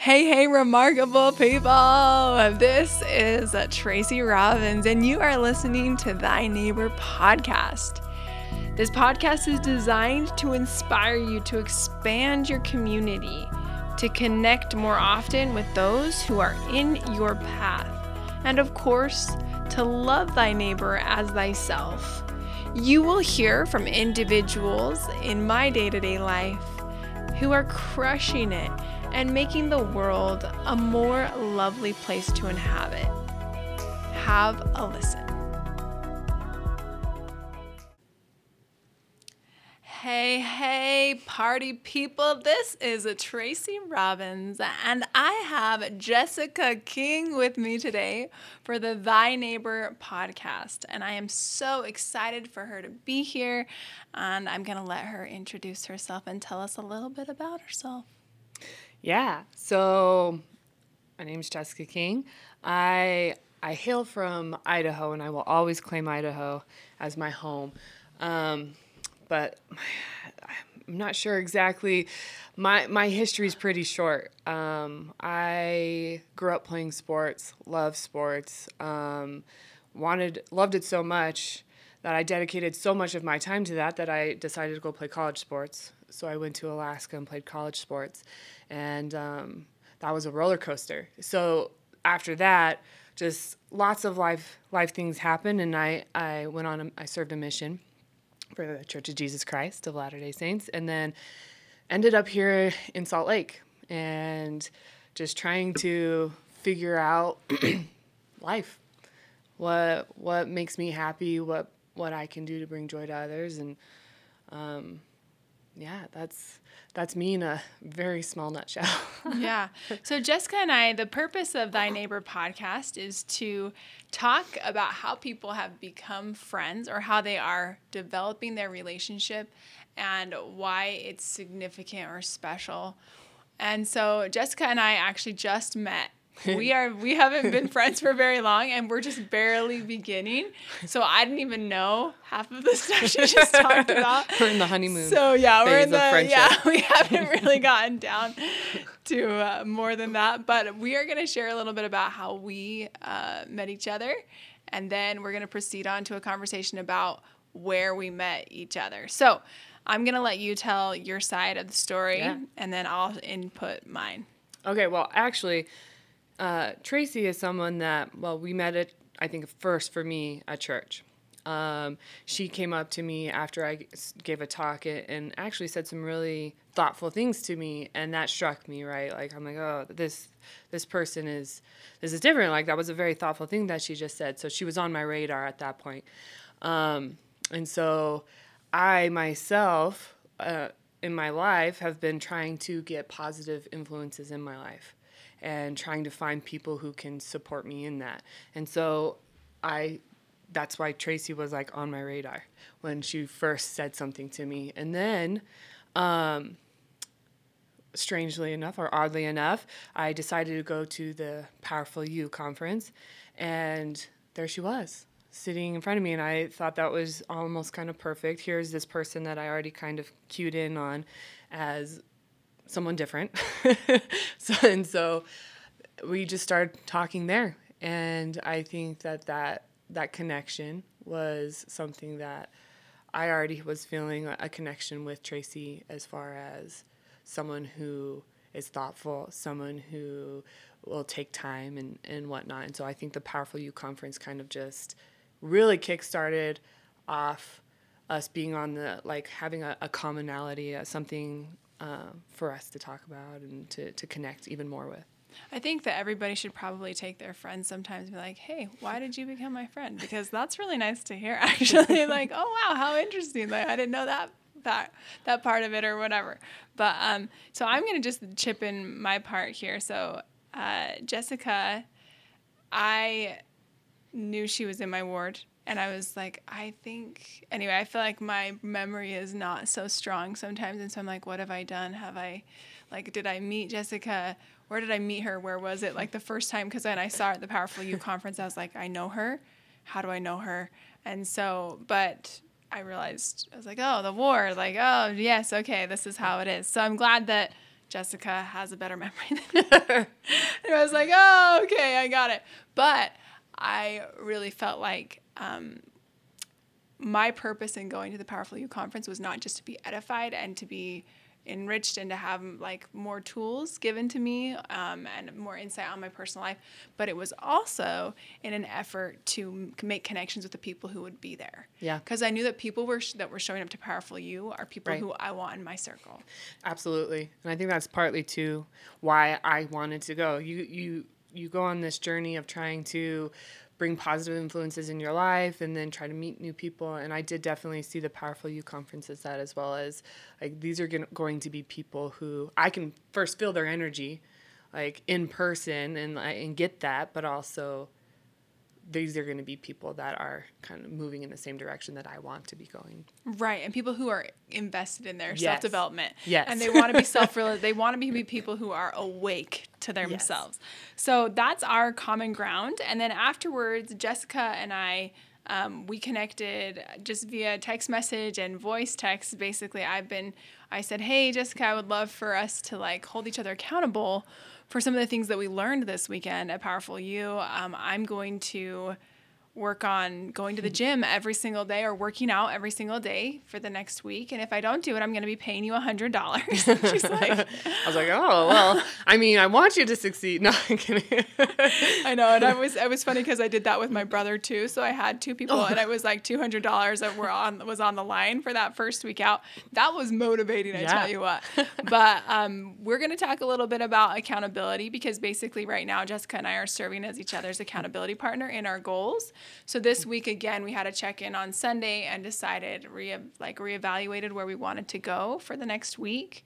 Hey, hey, remarkable people! This is Tracy Robbins, and you are listening to Thy Neighbor podcast. This podcast is designed to inspire you to expand your community, to connect more often with those who are in your path, and of course, to love thy neighbor as thyself. You will hear from individuals in my day to day life who are crushing it and making the world a more lovely place to inhabit. Have a listen. Hey, hey, party people. This is Tracy Robbins, and I have Jessica King with me today for the Thy Neighbor podcast. And I am so excited for her to be here. And I'm going to let her introduce herself and tell us a little bit about herself. Yeah. So my name is Jessica King. I I hail from Idaho, and I will always claim Idaho as my home. Um, but I'm not sure exactly. My my history is pretty short. Um, I grew up playing sports, love sports, um, wanted loved it so much that I dedicated so much of my time to that that I decided to go play college sports. So I went to Alaska and played college sports, and um, that was a roller coaster. So after that, just lots of life life things happened, and I I went on a, I served a mission for the Church of Jesus Christ of Latter Day Saints, and then ended up here in Salt Lake and just trying to figure out life, what what makes me happy, what what I can do to bring joy to others, and um, yeah, that's that's me in a very small nutshell. yeah. So Jessica and I, the purpose of Thy Neighbor podcast is to talk about how people have become friends or how they are developing their relationship and why it's significant or special. And so Jessica and I actually just met we are we haven't been friends for very long and we're just barely beginning. So i didn't even know half of the stuff she just talked about. We're in the honeymoon so yeah we're in the yeah we haven't really gotten down to uh, more than that but we are going to share a little bit about how we uh, met each other and then we're going to proceed on to a conversation about where we met each other. So i'm going to let you tell your side of the story yeah. and then i'll input mine. Okay well actually uh, Tracy is someone that, well, we met at, I think, first for me at church. Um, she came up to me after I gave a talk and actually said some really thoughtful things to me, and that struck me, right? Like I'm like, oh, this this person is this is different. Like that was a very thoughtful thing that she just said. So she was on my radar at that point, um, and so I myself uh, in my life have been trying to get positive influences in my life and trying to find people who can support me in that. And so I that's why Tracy was like on my radar when she first said something to me. And then um, strangely enough or oddly enough, I decided to go to the Powerful You conference and there she was sitting in front of me and I thought that was almost kind of perfect. Here's this person that I already kind of cued in on as someone different. so, and so we just started talking there. And I think that that, that connection was something that I already was feeling a connection with Tracy as far as someone who is thoughtful, someone who will take time and, and whatnot. And so I think the Powerful You conference kind of just really kickstarted off us being on the like having a, a commonality, uh, something uh, for us to talk about and to, to connect even more with. I think that everybody should probably take their friends sometimes and be like, hey, why did you become my friend? Because that's really nice to hear, actually. like, oh, wow, how interesting. Like, I didn't know that. That, that part of it or whatever but um so i'm gonna just chip in my part here so uh, jessica i knew she was in my ward and I was like, I think anyway, I feel like my memory is not so strong sometimes and so I'm like, what have I done? Have I like did I meet Jessica? Where did I meet her? Where was it? Like the first time cuz then I saw her at the Powerful You conference, I was like, I know her. How do I know her? And so, but I realized I was like, oh, the war, like, oh, yes, okay, this is how it is. So I'm glad that Jessica has a better memory than me. and I was like, oh, okay, I got it. But I really felt like um, my purpose in going to the Powerful You conference was not just to be edified and to be enriched and to have like more tools given to me um, and more insight on my personal life but it was also in an effort to make connections with the people who would be there Yeah. because i knew that people were sh- that were showing up to powerful you are people Right. who i want in my circle Absolutely. And I think that's partly too why I wanted to go. You you you go on this journey of trying to bring positive influences in your life and then try to meet new people. And I did definitely see the powerful you conference as that as well as like these are going to be people who I can first feel their energy like in person and and get that but also these are going to be people that are kind of moving in the same direction that I want to be going. Right, and people who are invested in their Yes. self development. Yes. and they want to be self They want to be people who are awake to themselves. So that's our common ground. And then afterwards, Jessica and I. Um, we connected just via text message and voice text. Basically, I've been, I said, Hey, Jessica, I would love for us to like hold each other accountable for some of the things that we learned this weekend at Powerful You. Um, I'm going to work on going to the gym every single day or working out every single day for the next week. And if I don't do it, I'm going to be paying you a hundred dollars. She's like, I was like, oh well. I mean, I want you to succeed. No, I'm kidding. I know, and I was it was funny because I did that with my brother too. So I had two people, and it was like two hundred dollars that were on was on the line for that first week out. That was motivating, I Yeah. tell you what. But um, we're going to talk a little bit about accountability because basically right now Jessica and I are serving as each other's accountability partner in our goals. So this week again, we had a check in on Sunday and decided re like reevaluated where we wanted to go for the next week,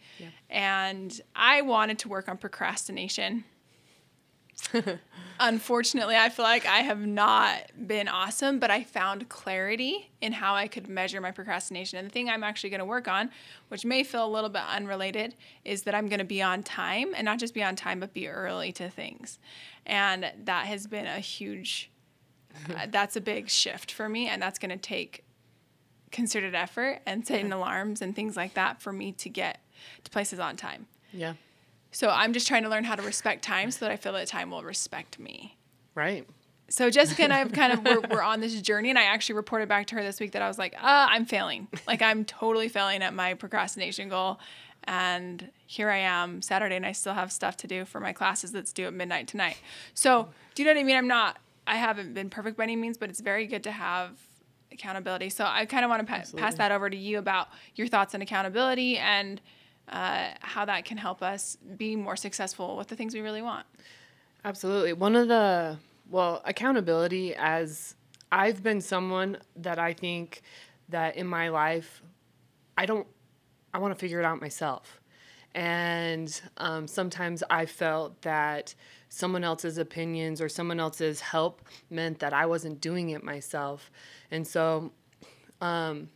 and I wanted to work on procrastination. Unfortunately, I feel like I have not been awesome, but I found clarity in how I could measure my procrastination. And the thing I'm actually going to work on, which may feel a little bit unrelated, is that I'm going to be on time and not just be on time, but be early to things. And that has been a huge, uh, that's a big shift for me. And that's going to take concerted effort and setting alarms and things like that for me to get to places on time. yeah, So I'm just trying to learn how to respect time so that I feel that time will respect me. right. So Jessica and I have kind of we're, we're on this journey, and I actually reported back to her this week that I was like, uh, I'm failing. Like I'm totally failing at my procrastination goal. And here I am Saturday, and I still have stuff to do for my classes that's due at midnight tonight. So do you know what I mean? I'm not. I haven't been perfect by any means, but it's very good to have accountability. So I kind of want to pa- pass that over to you about your thoughts on accountability and uh, how that can help us be more successful with the things we really want. Absolutely. One of the, well, accountability as I've been someone that I think that in my life, I don't, I want to figure it out myself. And um, sometimes I felt that someone else's opinions or someone else's help meant that I wasn't doing it myself. And so um,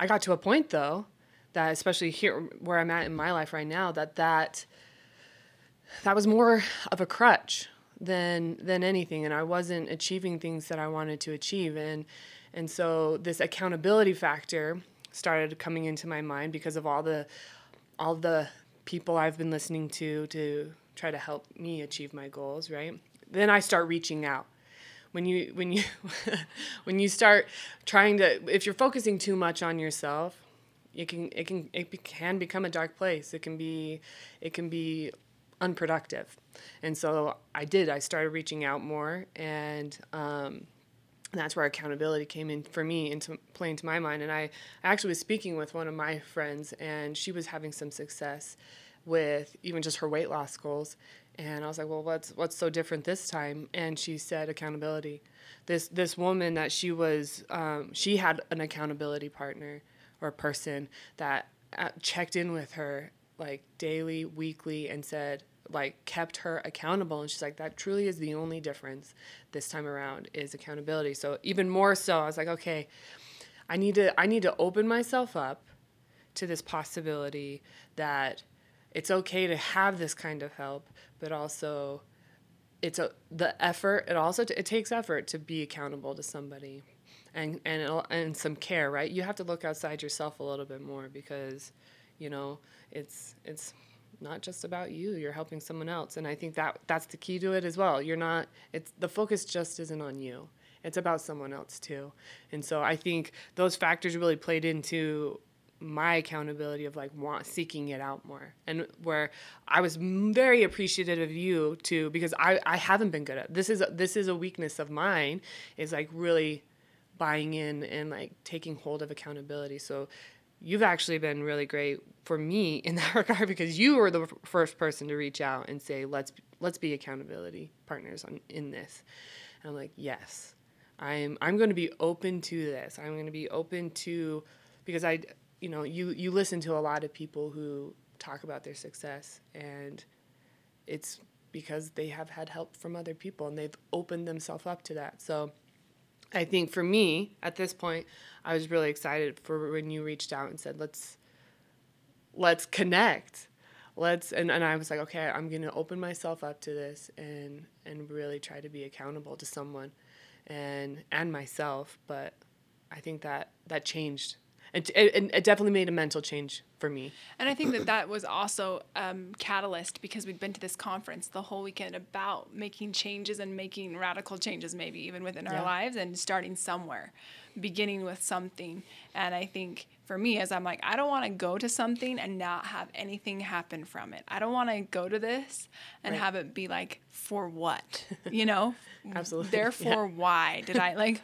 I got to a point though that, especially here where I'm at in my life right now, that that that was more of a crutch than than anything and I wasn't achieving things that I wanted to achieve and and so this accountability factor started coming into my mind because of all the all the people I've been listening to to try to help me achieve my goals, right? Then I start reaching out. When you when you when you start trying to if you're focusing too much on yourself, it can it can it can become a dark place. It can be it can be unproductive. And so I did. I started reaching out more, and um, that's where accountability came in for me into play into my mind. And I, I actually was speaking with one of my friends, and she was having some success with even just her weight loss goals. And I was like, well, what's what's so different this time? And she said accountability. This this woman that she was, um, she had an accountability partner or person that uh, checked in with her like daily, weekly, and said like kept her accountable. And she's like, that truly is the only difference this time around is accountability. So even more so, I was like, okay, I need to I need to open myself up to this possibility that it's okay to have this kind of help, but also it's a the effort. It also it takes effort to be accountable to somebody, and and and some care. Right, you have to look outside yourself a little bit more because, you know, it's it's not just about you you're helping someone else. And i think that that's the key to it as well. You're not it's the focus just isn't on you. It's about someone else too. And so i think those factors really played into my accountability of like want seeking it out more. And where i was very appreciative of you too because i i haven't been good at this is this is a weakness of mine is like really buying in and like taking hold of accountability. So you've actually been really great for me in that regard because you were the first person to reach out and say let's let's be accountability partners on in this. And i'm like yes. I'm i'm going to be open to this. I'm going to be open to because i you know you you listen to a lot of people who talk about their success and it's because they have had help from other people and they've opened themselves up to that. So i think for me at this point i was really excited for when you reached out and said let's let's connect. Let's and, and i was like okay i'm going to open myself up to this and and really try to be accountable to someone and and myself. But i think that that changed it, it, it definitely made a mental change for me. And I think that that was also um, catalyst because we'd been to this conference the whole weekend about making changes and making radical changes, maybe even within our lives, and starting somewhere, beginning with something. And I think for me, as I'm like, I don't want to go to something and not have anything happen from it. I don't want to go to this and right. have it be like, for what? You know? Absolutely. Therefore, yeah. why did I like?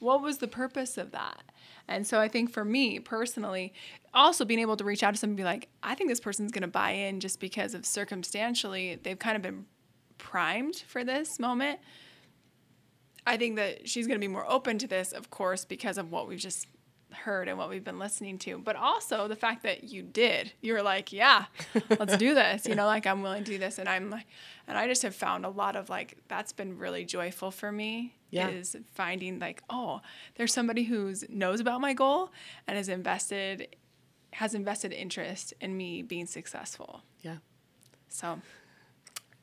What was the purpose of that? And so I think for me personally, also being able to reach out to someone and be like, I think this person's going to buy in just because of circumstantially they've kind of been primed for this moment. I think that she's going to be more open to this, of course, because of what we've just heard and what we've been listening to, but also the fact that you did. You were like, yeah, let's do this. You know, like I'm willing to do this. And I'm like, and I just have found a lot of like, that's been really joyful for me yeah. is finding like, oh, there's somebody who knows about my goal and is invested, has invested interest in me being successful. Yeah. So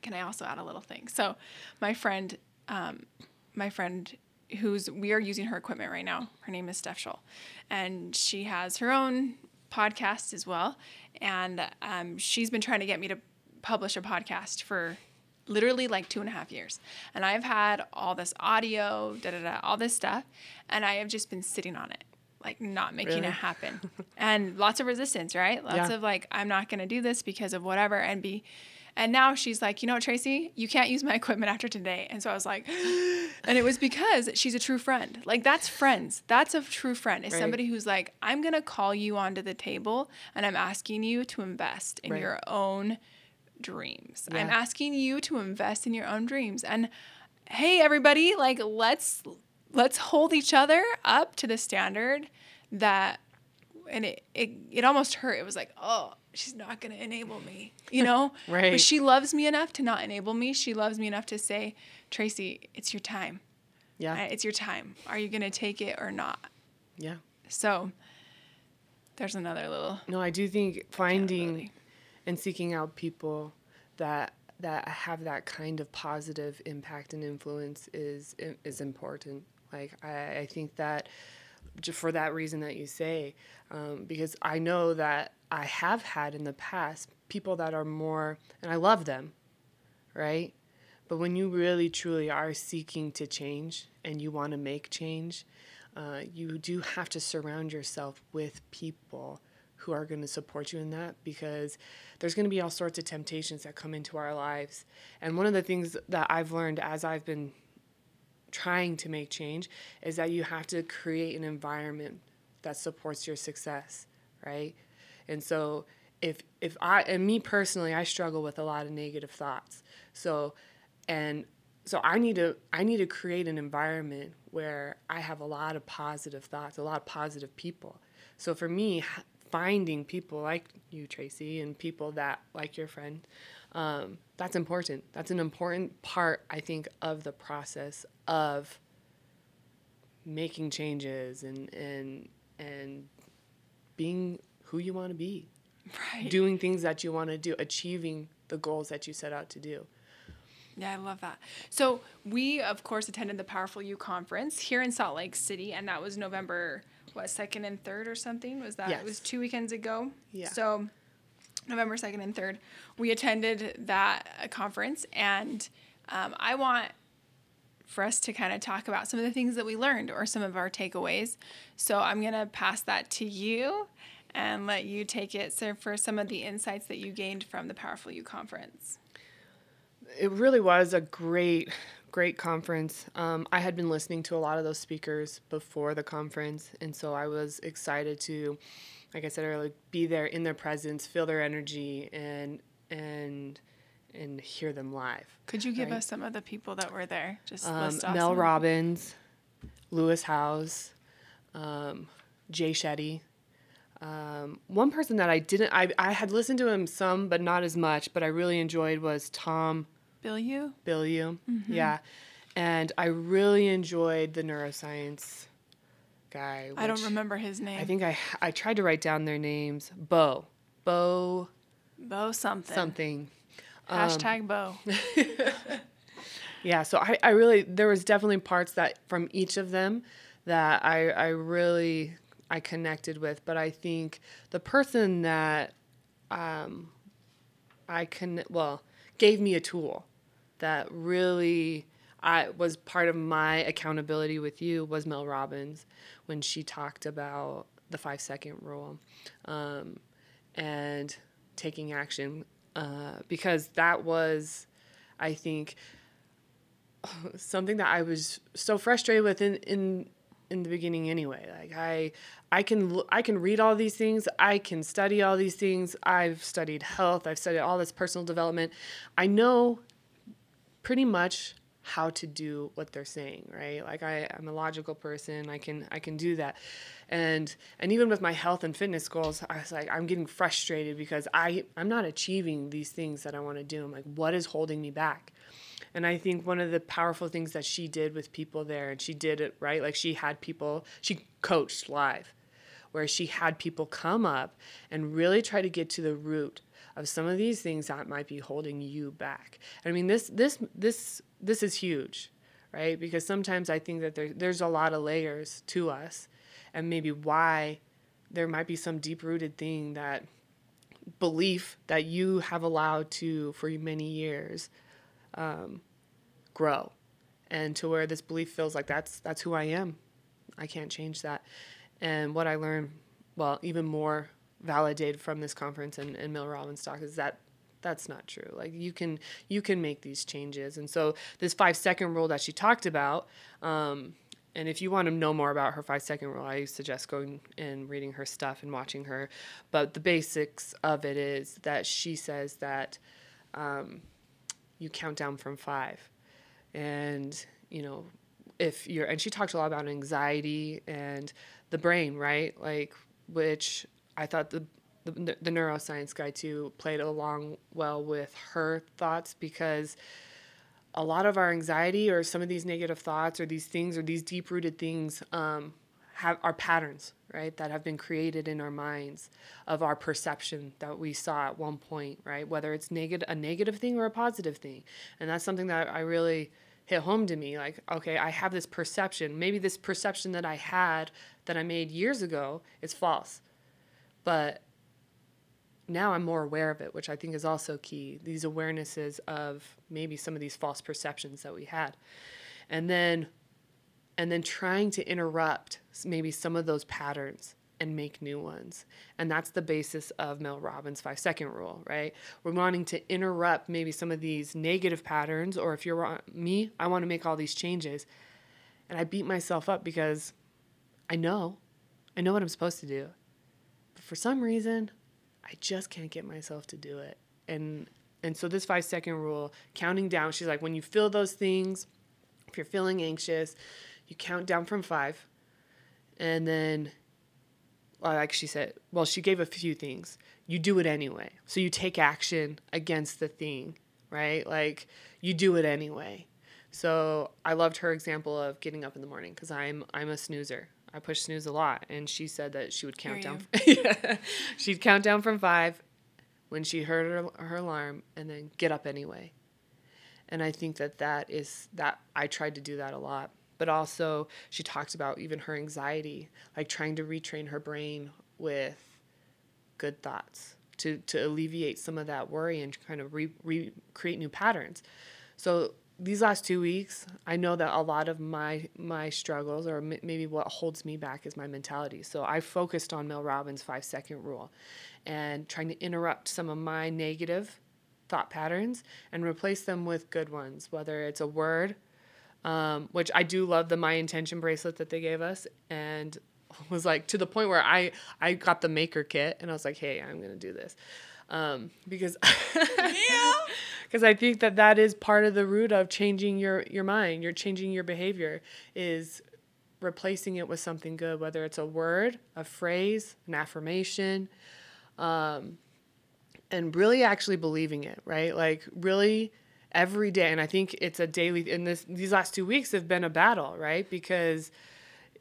can I also add a little thing? So my friend, um, my friend who's we are using her equipment right now. Her name is Steph Scholl, and she has her own podcast as well. And um, she's been trying to get me to publish a podcast for literally like two and a half years. And I've had all this audio, da da da, all this stuff, and I have just been sitting on it, like not making really? it happen. and lots of resistance, right? Lots yeah. of like, I'm not gonna do this because of whatever, and be and now she's like, you know what, Tracy, you can't use my equipment after today. And so I was like, and it was because she's a true friend. Like that's friends. That's a true friend. Is right. somebody who's like, I'm gonna call you onto the table and I'm asking you to invest in right. your own dreams. Yeah. I'm asking you to invest in your own dreams. And hey everybody, like let's let's hold each other up to the standard that and it, it it almost hurt. It was like, oh, she's not going to enable me, you know? right. But she loves me enough to not enable me. She loves me enough to say, Tracy, it's your time. Yeah. It's your time. Are you going to take it or not? Yeah. So there's another little. No, I do think finding and seeking out people that that have that kind of positive impact and influence is is important. Like I, I think that just for that reason that you say, um, because I know that I have had in the past people that are more, and I love them, right? But when you really truly are seeking to change and you want to make change, uh, you do have to surround yourself with people who are going to support you in that because there's going to be all sorts of temptations that come into our lives. And one of the things that I've learned as I've been trying to make change is that you have to create an environment that supports your success, right? And so if if I and me personally, I struggle with a lot of negative thoughts. So and so I need to I need to create an environment where I have a lot of positive thoughts, a lot of positive people. So for me, finding people like you, Tracy, and people that like your friend, um, that's important. That's an important part, I think, of the process of making changes and and and being who you want to be. Right. Doing things that you want to do, achieving the goals that you set out to do. Yeah, I love that. So we, of course, attended the Powerful You conference here in Salt Lake City, and that was November what second and third or something. Was that? Yes. It was two weekends ago. Yeah. So November 2nd and 3rd, we attended that uh, conference, and um, I want for us to kind of talk about some of the things that we learned or some of our takeaways. So I'm going to pass that to you and let you take it sir, for some of the insights that you gained from the Powerful You conference. It really was a great, great conference. Um, I had been listening to a lot of those speakers before the conference, and so I was excited to, like I said earlier, be there in their presence, feel their energy, and and and hear them live. Could you give right? us some of the people that were there? Just um, Mel Robbins, Lewis Howes, um, Jay Shetty. Um, one person that I didn't, I, I had listened to him some, but not as much, but I really enjoyed was Tom Bilyeu. Bilyeu, mm-hmm. yeah. And I really enjoyed the neuroscience guy. I don't remember his name. I think I I tried to write down their names. Beau, Beau, Beau something. Something. Hashtag um, Beau. yeah, so I, I really there was definitely parts that from each of them that I I really I connected with, but I think the person that um I can well gave me a tool that really I was part of my accountability with you was Mel Robbins when she talked about the five second rule um, and taking action uh, because that was, I think, something that I was so frustrated with in, in in the beginning anyway. Like I I can I can read all these things, I can study all these things. I've studied health, I've studied all this personal development. I know pretty much how to do what they're saying, right? Like I, I'm a logical person. I can I can do that. And and even with my health and fitness goals, I was like, I'm getting frustrated because I, I'm not achieving these things that I want to do. I'm like, what is holding me back? And I think one of the powerful things that she did with people there, and she did it right, like she had people, she coached live, where she had people come up and really try to get to the root of some of these things that might be holding you back. I mean, this this this this is huge, right? Because sometimes I think that there, there's a lot of layers to us, and maybe why there might be some deep rooted thing that belief that you have allowed to for many years um, grow and to where this belief feels like that's that's who I am. I can't change that. And what I learned, well, even more validated from this conference and, and Mel Robbins talk is that that's not true. Like you can you can make these changes. And so this five second rule that she talked about, um, and if you want to know more about her five second rule, I suggest going and reading her stuff and watching her. But the basics of it is that she says that um, you count down from five, and you know if you're and she talked a lot about anxiety and the brain, right? Like which I thought the, the the neuroscience guy too played along well with her thoughts because a lot of our anxiety or some of these negative thoughts or these things or these deep rooted things um, have are patterns right that have been created in our minds of our perception that we saw at one point right whether it's negative a negative thing or a positive thing and that's something that I really hit home to me like okay I have this perception maybe this perception that I had that I made years ago is false but now I'm more aware of it, which I think is also key. These awarenesses of maybe some of these false perceptions that we had. And then and then trying to interrupt maybe some of those patterns and make new ones. And that's the basis of Mel Robbins' five second rule, right? We're wanting to interrupt maybe some of these negative patterns, or if you're me, I want to make all these changes. And I beat myself up because I know, I know what I'm supposed to do But for some reason, I just can't get myself to do it. And and so this five second rule, counting down, she's like, when you feel those things, if you're feeling anxious, you count down from five. And then, well, like she said, well, she gave a few things. You do it anyway. So you take action against the thing, right? Like you do it anyway. So I loved her example of getting up in the morning because I'm I'm a snoozer. I push snooze a lot, and she said that she would count down. yeah, she'd count down from five when she heard her, her alarm, and then get up anyway. And I think that that is that I tried to do that a lot. But also, she talked about even her anxiety, like trying to retrain her brain with good thoughts, to to alleviate some of that worry and kind of re, re create new patterns. So these last two weeks, I know that a lot of my my struggles, or m- maybe what holds me back, is my mentality. So I focused on Mel Robbins' five second rule, and trying to interrupt some of my negative thought patterns and replace them with good ones. Whether it's a word, um, which I do love the my intention bracelet that they gave us, and was like to the point where I I got the maker kit, and I was like, hey, I'm gonna do this um, because yeah. because I think that that is part of the root of changing your your mind. You're changing your behavior is replacing it with something good, whether it's a word, a phrase, an affirmation, um, and really actually believing it. Right, like really every day. And I think it's a daily. And this these last two weeks have been a battle, right? Because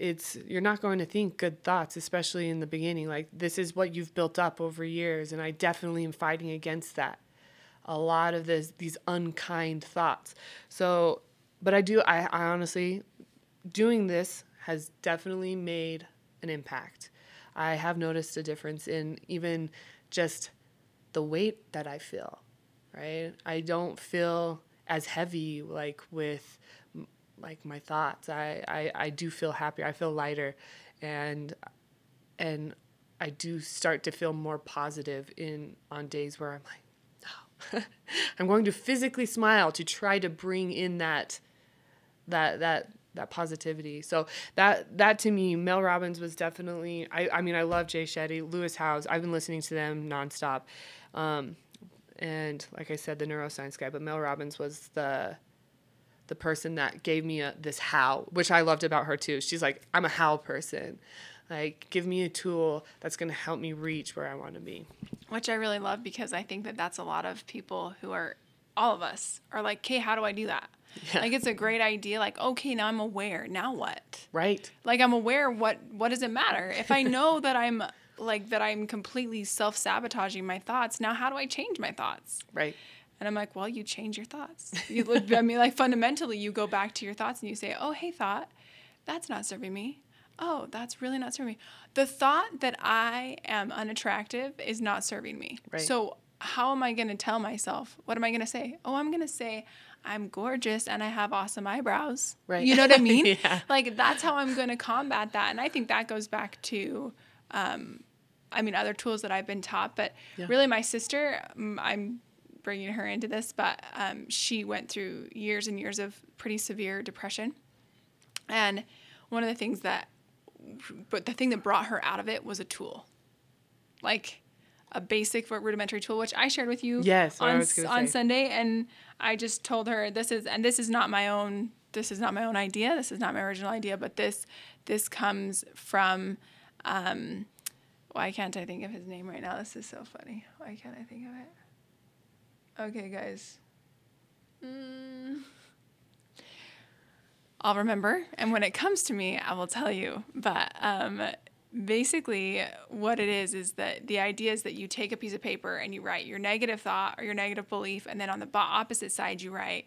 it's you're not going to think good thoughts especially in the beginning like this is what you've built up over years and i definitely am fighting against that a lot of this these unkind thoughts so but i do i, I honestly doing this has definitely made an impact i have noticed a difference in even just the weight that i feel right i don't feel as heavy like with like my thoughts. I, I, I do feel happier. I feel lighter, and and I do start to feel more positive in on days where I'm like, oh, I'm going to physically smile to try to bring in that that that that positivity. So that that to me, Mel Robbins was definitely. I I mean, I love Jay Shetty, Lewis Howes. I've been listening to them nonstop, um, and like I said, the neuroscience guy. But Mel Robbins was the the person that gave me a, this how, which I loved about her too. She's like, I'm a how person. Like, give me a tool that's going to help me reach where I want to be. Which I really love because I think that that's a lot of people who are, all of us are like, okay, how do I do that? Yeah. Like it's a great idea. Like, okay, now I'm aware. Now what? Right. Like I'm aware. What What does it matter if I know that I'm like that I'm completely self sabotaging my thoughts? Now, how do I change my thoughts? Right. And I'm like, well, you change your thoughts. You, look, I mean, like fundamentally, you go back to your thoughts and you say, oh, hey, thought, that's not serving me. Oh, that's really not serving me. The thought that I am unattractive is not serving me. Right. So how am I going to tell myself? What am I going to say? Oh, I'm going to say, I'm gorgeous and I have awesome eyebrows. Right. You know what I mean? yeah. Like that's how I'm going to combat that. And I think that goes back to, um, I mean, other tools that I've been taught, but yeah. really my sister, I'm bringing her into this, but um, she went through years and years of pretty severe depression. And one of the things that, but the thing that brought her out of it was a tool, like a basic rudimentary tool, which I shared with you yes, on, on Sunday. And I just told her this is, and this is not my own, this is not my own idea. This is not my original idea, but this, this comes from, um, why can't I think of his name right now? This is so funny. Why can't I think of it? Okay, guys. Mm. I'll remember, and when it comes to me, I will tell you. But um, basically, what it is is that the idea is that you take a piece of paper and you write your negative thought or your negative belief, and then on the opposite side, you write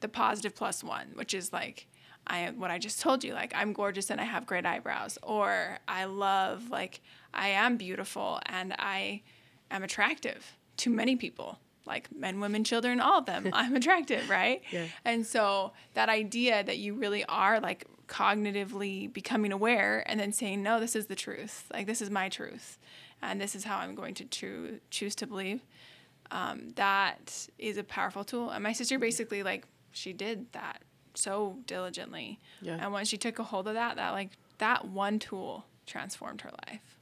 the positive plus one, which is like, I am what I just told you, like I'm gorgeous and I have great eyebrows, or I love, like I am beautiful and I am attractive to many people like men, women, children, all of them. I'm attractive, right? Yeah. And so that idea that you really are like cognitively becoming aware and then saying, no, this is the truth. Like, this is my truth. And this is how I'm going to cho- choose to believe. Um, that is a powerful tool. And my sister basically, like, she did that so diligently. Yeah. And when she took a hold of that, that, like, that one tool transformed her life.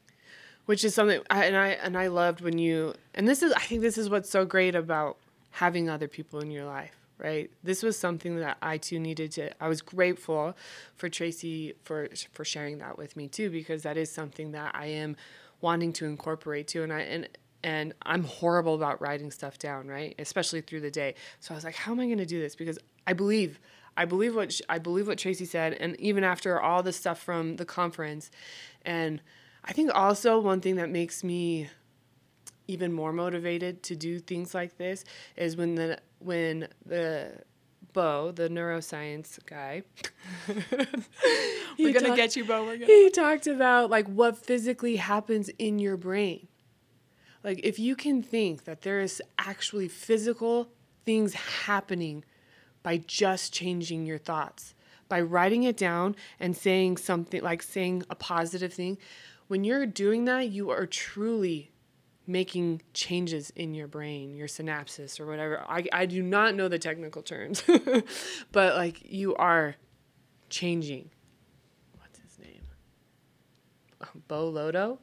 Which is something I, and I and I loved when you and this is I think this is what's so great about having other people in your life right? This was something that I too needed to I was grateful for Tracy for for sharing that with me too because that is something that I am wanting to incorporate too. And I and and I'm horrible about writing stuff down right? Especially through the day. So I was like how am I going to do this? Because I believe I believe what I believe what Tracy said and even after all the stuff from the conference and I think also one thing that makes me even more motivated to do things like this is when the when the Beau, the neuroscience guy, we're gonna talk, get you, Beau. We're gonna. He talked about like what physically happens in your brain. Like if you can think that there is actually physical things happening by just changing your thoughts, by writing it down and saying something like saying a positive thing, when you're doing that, you are truly making changes in your brain, your synapses or whatever. I, I do not know the technical terms, but like you are changing. What's his name? Beau Lotto?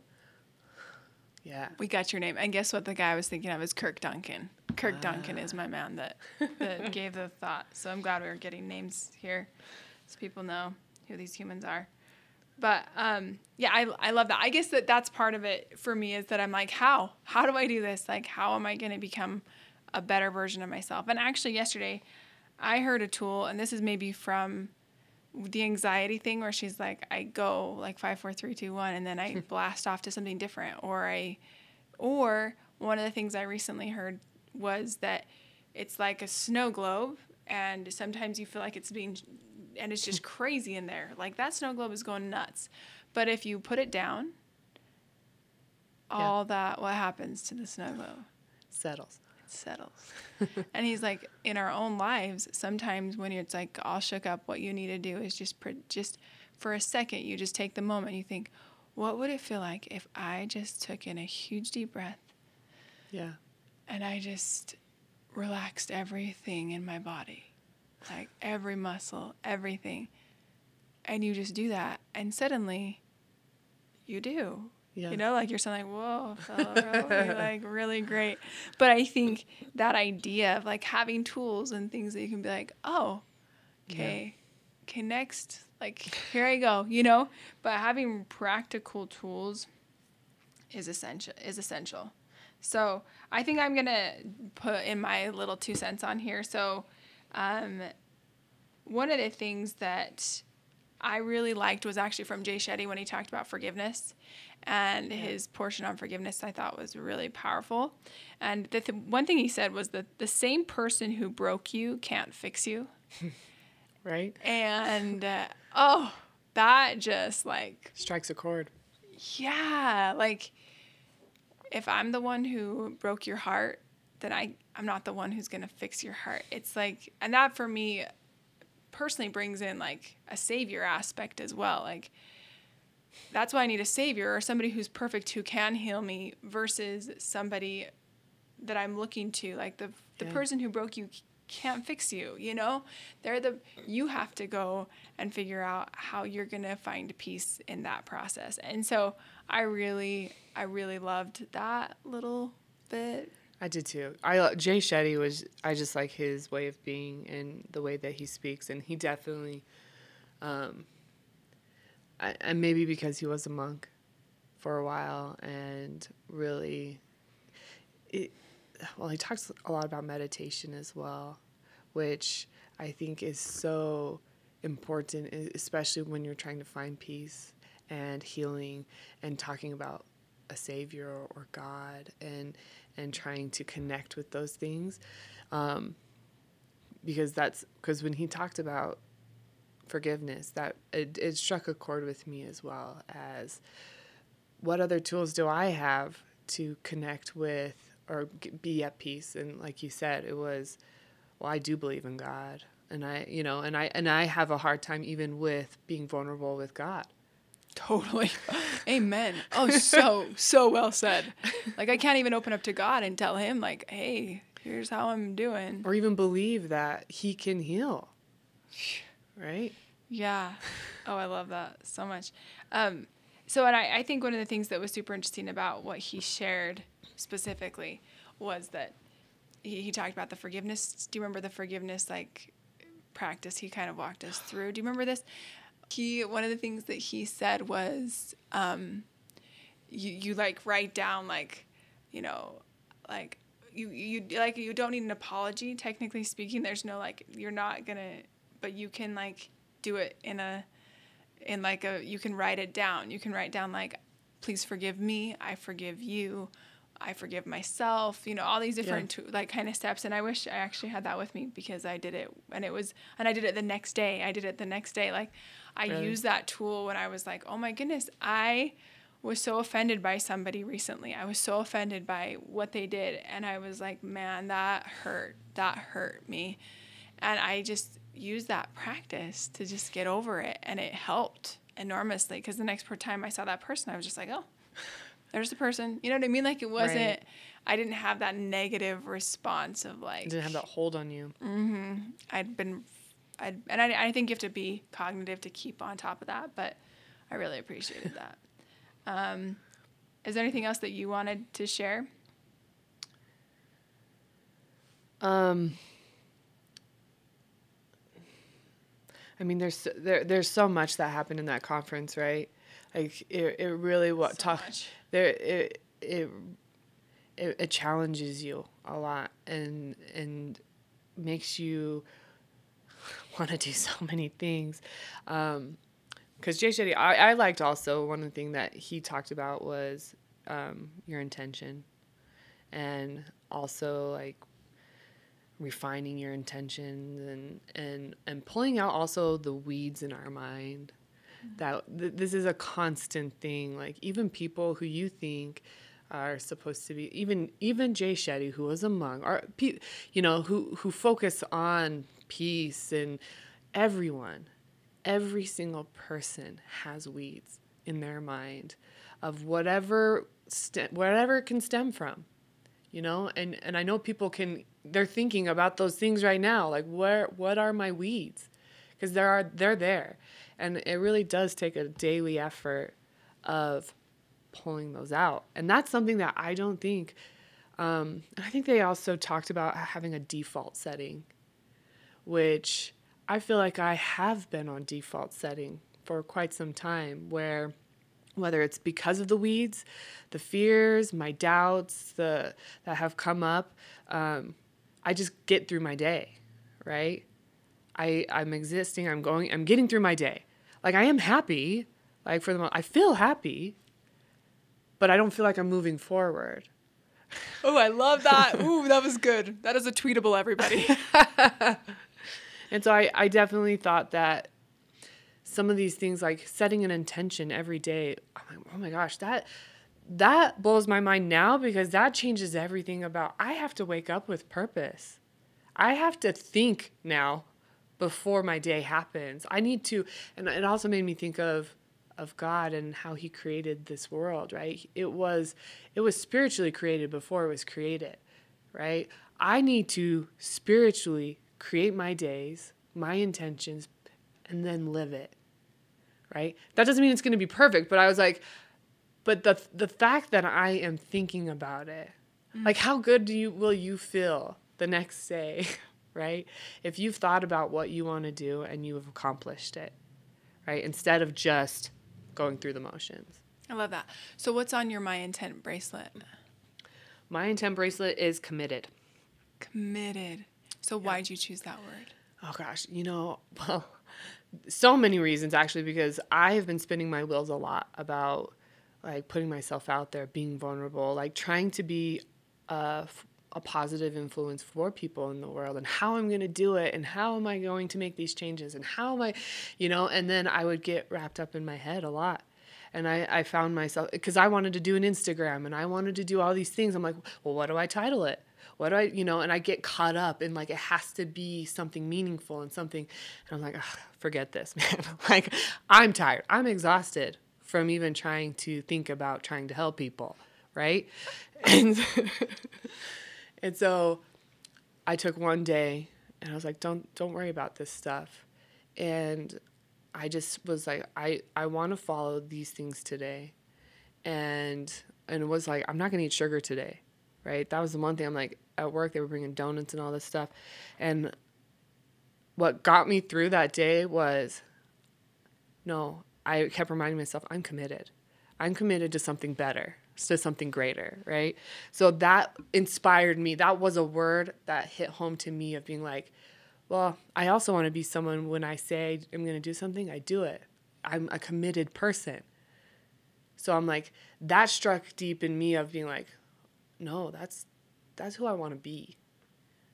Yeah. We got your name. And guess what the guy I was thinking of is Kirk Duncan. Kirk Duncan is my man that, that gave the thought. So I'm glad we are getting names here so people know who these humans are. But um, yeah, I, I love that. I guess that that's part of it for me is that I'm like, how? How do I do this? Like, how am I going to become a better version of myself? And actually, yesterday, I heard a tool, and this is maybe from the anxiety thing where she's like, I go like five, four, three, two, one, and then I blast off to something different. Or I, or one of the things I recently heard was that it's like a snow globe, and sometimes you feel like it's being and it's just crazy in there. Like that snow globe is going nuts. But if you put it down, all that what happens to the snow globe? Settles. Settles. and he's like, in our own lives, sometimes when it's like all shook up, what you need to do is just just for a second, you just take the moment. You think, what would it feel like if I just took in a huge deep breath? Yeah. And I just relaxed everything in my body like every muscle, everything. And you just do that, and suddenly you do. Yeah. You know, like you're saying, like, whoa, really, like really great. But I think that idea of like having tools and things that you can be like, oh, okay, yeah. okay, next, like here I go, you know. But having practical tools is essential. Is essential. So I think I'm gonna put in my little two cents on here. So um, one of the things that I really liked was actually from Jay Shetty when he talked about forgiveness. And yeah. his portion on forgiveness I thought was really powerful. And the th- one thing he said was that the same person who broke you can't fix you. right? And uh, oh, that just like strikes a chord. Yeah. Like if I'm the one who broke your heart, then I I'm not the one who's going to fix your heart. It's like and that for me personally brings in like a savior aspect as well. Like that's why I need a savior or somebody who's perfect who can heal me versus somebody that I'm looking to like the the yeah. person who broke you can't fix you, you know? They're the you have to go and figure out how you're going to find peace in that process. And so I really I really loved that little bit I did too. I Jay Shetty was I just like his way of being and the way that he speaks, and he definitely, um, I, and maybe because he was a monk for a while and really, it, well, he talks a lot about meditation as well, which I think is so important, especially when you're trying to find peace and healing and talking about a savior or God and and trying to connect with those things um, because that's because when he talked about forgiveness that it, it struck a chord with me as well as what other tools do i have to connect with or be at peace? And like you said it was well i do believe in god and i you know and i and i have a hard time even with being vulnerable with god Totally. Amen. Oh, so, so well said. Like, I can't even open up to God and tell Him, like, hey, here's how I'm doing. Or even believe that He can heal. Right? Yeah. Oh, I love that so much. Um, so, and I, I think one of the things that was super interesting about what he shared specifically was that he, he talked about the forgiveness. Do you remember the forgiveness, like, practice he kind of walked us through? Do you remember this? He one of the things that he said was um, you you like write down like you know like you you like you don't need an apology technically speaking. There's no like you're not gonna but you can like do it in a in like a you can write it down. You can write down like please forgive me i forgive you i forgive myself you know all these different yeah. like kind of steps and i wish i actually had that with me because i did it and it was and i did it the next day i did it the next day like I really? used that tool when I was like, oh my goodness, I was so offended by somebody recently. I was so offended by what they did. And I was like, man, that hurt. That hurt me. And I just used that practice to just get over it. And it helped enormously because the next time I saw that person, I was just like, oh, there's the person. You know what I mean? Like it wasn't, right. I didn't have that negative response of like, it didn't have that hold on you. Mm-hmm. I'd been, I'd, and I, I think you have to be cognitive to keep on top of that. But I really appreciated that. Um, is there anything else that you wanted to share? Um, I mean, there's there there's so much that happened in that conference, right? Like it, it really what so talk much. there it, it it it challenges you a lot and and makes you want to do so many things. Um, because Jay Shetty, I, I liked also one of the things that he talked about was um, your intention, and also like refining your intentions and and and pulling out also the weeds in our mind. That th- this is a constant thing. Like even people who you think are supposed to be even even Jay Shetty who was a monk or you know who who focus on peace and everyone every single person has weeds in their mind of whatever st- whatever it can stem from you know? And and I know people can they're thinking about those things right now like where what are my weeds because there are they're there and it really does take a daily effort of pulling those out and that's something that i don't think um, i think they also talked about having a default setting which i feel like i have been on default setting for quite some time where whether it's because of the weeds the fears my doubts the that have come up um, I just get through my day, right? I I'm existing. I'm going. I'm getting through my day. Like I am happy. Like for the moment, I feel happy, but I don't feel like I'm moving forward. Oh, I love that. Ooh, that was good. That is a tweetable, everybody. and so I, I definitely thought that some of these things, like setting an intention every day, I'm like, oh my gosh, that that blows my mind now because that changes everything about I have to wake up with purpose. I have to think now before my day happens. I need to and it also made me think of of God and how he created this world, right? It was it was spiritually created before it was created, right? I need to spiritually create my days, my intentions and then live it. Right? That doesn't mean it's going to be perfect, but I was like but the the fact that I am thinking about it, mm-hmm. like how good do you will you feel the next day, right? If you've thought about what you want to do and you have accomplished it, right? Instead of just going through the motions. I love that. So what's on your my intent bracelet? My intent bracelet is committed. Committed. So yeah. why'd you choose that word? Oh gosh, you know, well, so many reasons actually because I have been spinning my wheels a lot about like putting myself out there, being vulnerable, like trying to be a, a positive influence for people in the world and how I'm going to do it and how am I going to make these changes and how am I, you know, and then I would get wrapped up in my head a lot. And I, I found myself, because I wanted to do an Instagram and I wanted to do all these things. I'm like, well, what do I title it? What do I, you know, and I get caught up in like, it has to be something meaningful and something. And I'm like, forget this, man. like, I'm tired. I'm exhausted from even trying to think about trying to help people, right? And and so I took one day and I was like, don't don't worry about this stuff. And I just was like, I, I want to follow these things today. And and it was like, I'm not gonna eat sugar today. Right? That was the one thing I'm like at work they were bringing donuts and all this stuff. And what got me through that day was no, I kept reminding myself, I'm committed. I'm committed to something better, to something greater, right? So that inspired me. That was a word that hit home to me of being like, well, I also want to be someone when I say I'm going to do something, I do it. I'm a committed person. So I'm like, that struck deep in me of being like, no, that's that's who I want to be.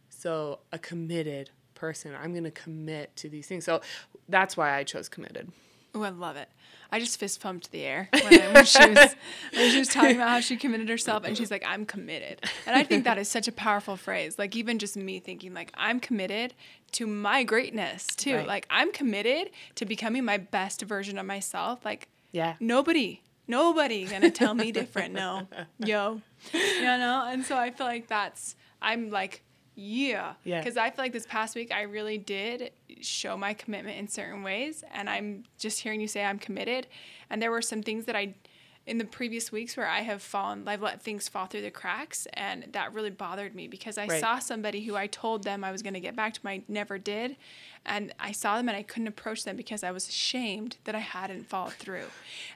So a committed person. I'm going to commit to these things. So that's why I chose committed. Oh, I love it. I just fist pumped the air when, I, when, she was when she was talking about how she committed herself, and she's like, "I'm committed," and I think that is such a powerful phrase. Like even just me thinking, like I'm committed to my greatness too. Right. Like I'm committed to becoming my best version of myself. Like Yeah. nobody, nobody gonna tell me different. No, yo, you know. And so I feel like that's I'm like. Yeah. Yeah. Because I feel like this past week I really did show my commitment in certain ways. And I'm just hearing you say I'm committed. And there were some things that I, in the previous weeks, where I have fallen, I've let things fall through the cracks. And that really bothered me because I Right. saw somebody who I told them I was going to get back to I never did. And I saw them and I couldn't approach them because I was ashamed that I hadn't followed through.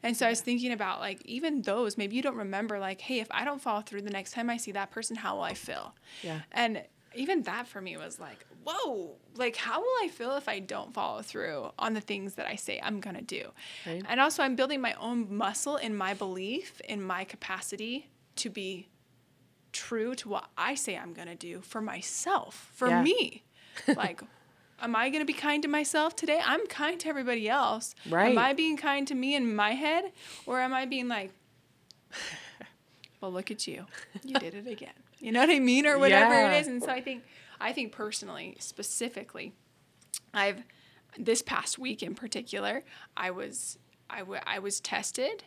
And so I was thinking about like, even those, maybe you don't remember, like, hey, if I don't follow through the next time I see that person, how will I feel? Yeah. And even that for me was like, whoa, like how will I feel if I don't follow through on the things that I say I'm going to do? Right. And also, I'm building my own muscle in my belief, in my capacity to be true to what I say I'm going to do for myself, for Yeah. me. like, am I going to be kind to myself today? I'm kind to everybody else. Right. Am I being kind to me in my head? Or am I being like, well, look at you. You did it again. You know what I mean? Or whatever Yeah. it is. And so I think, I think personally, specifically, I've, this past week in particular, I was, I, w- I was tested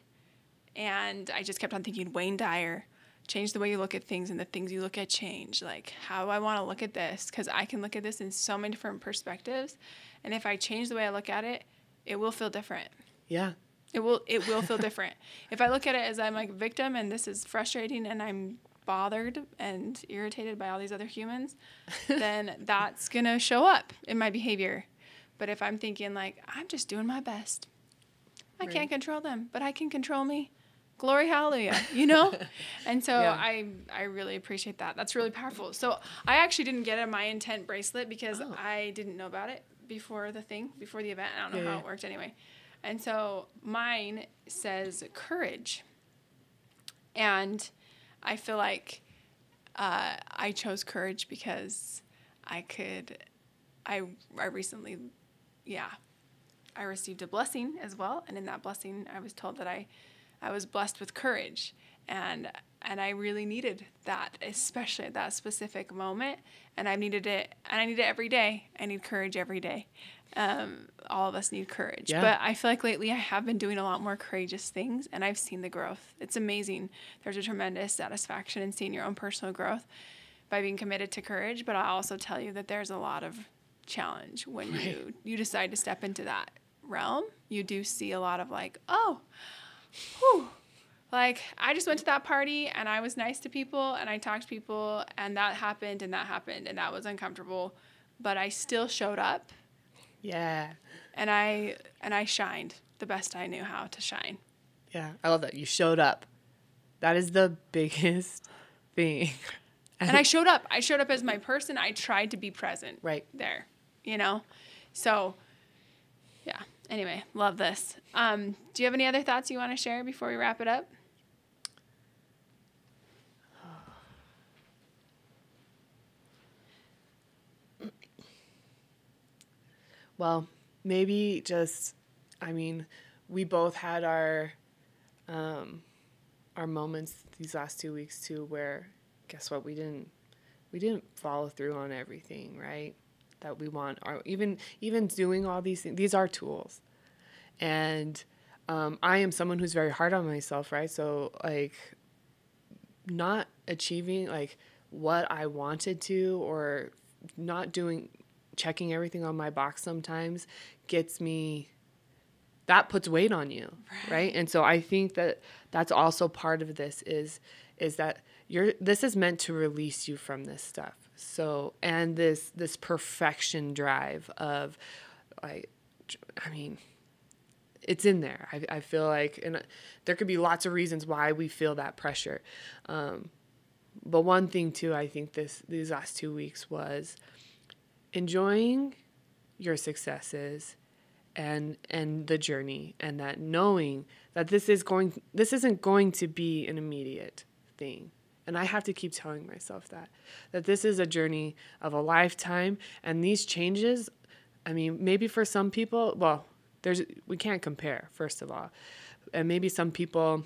and I just kept on thinking, Wayne Dyer, change the way you look at things and the things you look at change. Like, how do I want to look at this? Because I can look at this in so many different perspectives. And if I change the way I look at it, it will feel different. Yeah. It will it will feel different. If I look at it as I'm like a victim and this is frustrating and I'm bothered and irritated by all these other humans, then that's gonna show up in my behavior. But if I'm thinking like I'm just doing my best, I Right. can't control them, but I can control me. Glory hallelujah, you know? and so Yeah. I I really appreciate that. That's really powerful. So I actually didn't get a my intent bracelet because Oh. I didn't know about it before the thing, before the event. I don't know Yeah, how it worked anyway. And so mine says courage. And I feel like uh, I chose courage because I could, I, I recently, yeah, I received a blessing as well. And in that blessing, I was told that I, I was blessed with courage. And, and I really needed that, especially at that specific moment. And I needed it, and I need it every day. I need courage every day. Um, all of us need courage. Yeah. But I feel like lately I have been doing a lot more courageous things, and I've seen the growth. It's amazing. There's a tremendous satisfaction in seeing your own personal growth by being committed to courage. But I also tell you that there's a lot of challenge when you you decide to step into that realm. You do see a lot of like, oh, whew. Like I just went to that party and I was nice to people and I talked to people and that happened and that happened and that was uncomfortable, but I still showed up Yeah. and I and I shined the best I knew how to shine. Yeah. I love that. You showed up. That is the biggest thing. And I showed up. I showed up as my person. I tried to be present. Right. There. You know? So yeah. Anyway, love this. Um, do you have any other thoughts you want to share before we wrap it up? Well, maybe just I mean, we both had our um our moments these last two weeks too where guess what we didn't we didn't follow through on everything, right? That we want or even even doing all these things these are tools. And um, I am someone who's very hard on myself, right? So like not achieving like what I wanted to or not doing checking everything on my box sometimes gets me that puts weight on you right. and so i think that that's also part of this is is that you're this is meant to release you from this stuff. So and this this perfection drive of like i mean it's in there. I, I feel like and there could be lots of reasons why we feel that pressure. Um, but one thing too i think this these last two weeks was enjoying your successes and and the journey and that knowing that this is going this isn't going to be an immediate thing. And i have to keep telling myself that that this is a journey of a lifetime and these changes i mean maybe for some people well there's we can't compare first of all. And maybe some people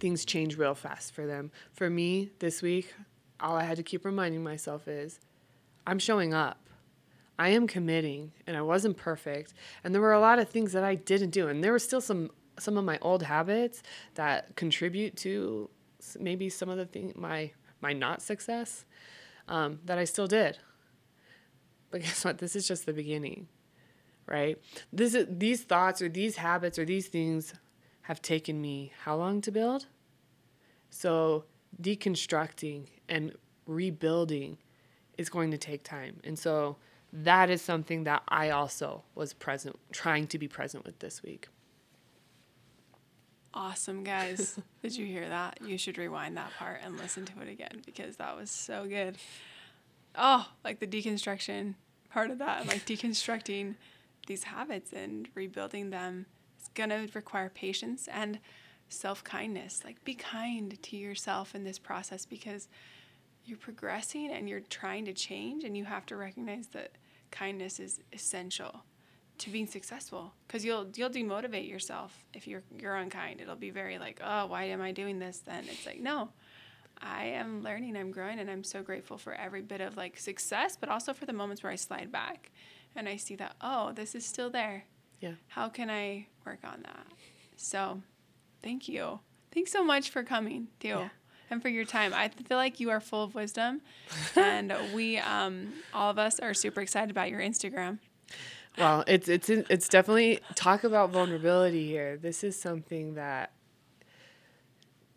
things change real fast for them. For me this week all i had to keep reminding myself is i'm showing up i am committing and i wasn't perfect and there were a lot of things that i didn't do and there were still some some of my old habits that contribute to maybe some of the thing my my not success um, that i still did but guess what this is just the beginning right? This is, these thoughts or these habits or these things have taken me how long to build? So deconstructing and rebuilding is going to take time. And so that is something that I also was present trying to be present with this week. Awesome, guys. Did you hear that? You should rewind that part and listen to it again because that was so good. Oh, like the deconstruction part of that, like deconstructing these habits and rebuilding them is going to require patience and self kindness. Like, be kind to yourself in this process because you're progressing and you're trying to change, and you have to recognize that kindness is essential to being successful because you'll you'll demotivate yourself if you're you're unkind it'll be very like oh why am i doing this then it's like no i am learning i'm growing and i'm so grateful for every bit of like success but also for the moments where i slide back and I see that, oh, this is still there. Yeah. How can I work on that? So thank you. Thanks so much for coming, too. Yeah. And for your time. I feel like you are full of wisdom. and we, um, all of us, are super excited about your Instagram. Well, it's it's it's definitely talk about vulnerability here. This is something that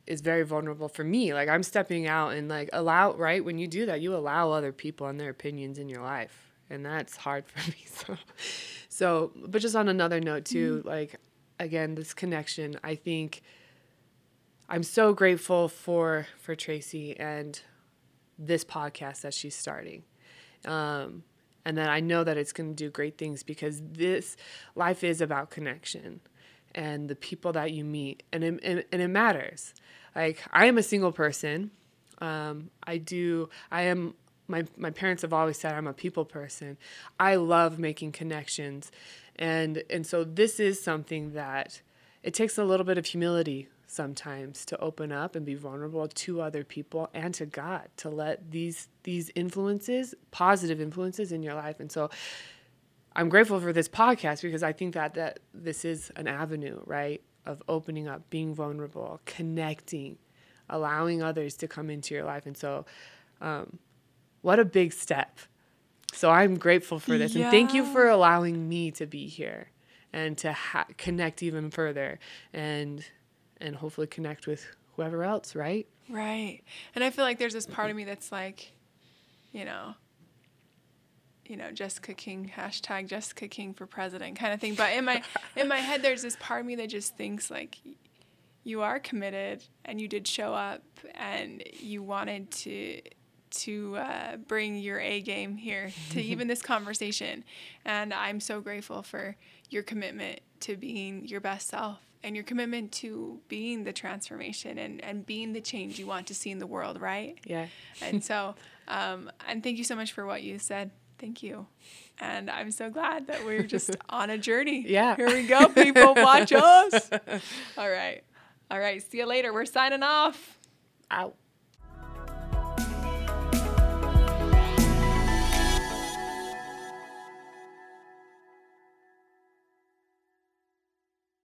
is very vulnerable for me. Like I'm stepping out and like allow right when you do that, you allow other people and their opinions in your life and that's hard for me. So, so, but just on another note too, mm-hmm. like again, this connection. I think I'm so grateful for for Tracy and this podcast that she's starting. Um, and that I know that it's going to do great things because this life is about connection and the people that you meet, and it, and, and it matters. Like I am a single person. Um, I do. I am my my parents have always said I'm a people person. I love making connections. And and so this is something that it takes a little bit of humility sometimes to open up and be vulnerable to other people and to God to let these these influences, positive influences in your life. And so I'm grateful for this podcast because I think that that this is an avenue, right, of opening up, being vulnerable, connecting, allowing others to come into your life. And so um, what a big step. So I'm grateful for this. Yeah. And thank you for allowing me to be here and to ha- connect even further and and hopefully connect with whoever else, right? Right. And I feel like there's this part of me that's like, you know, you know, Jessica King hashtag Jessica King for president kind of thing. But in my in my head, there's this part of me that just thinks like, you are committed and you did show up and you wanted to to uh, bring your A game here to even this conversation. And I'm so grateful for your commitment to being your best self and your commitment to being the transformation and, and being the change you want to see in the world, right? Yeah. and so, um, and thank you so much for what you said. Thank you. And I'm so glad that we're just on a journey. Yeah. Here we go, people. Watch us. All right. All right. See you later. We're signing off. Out.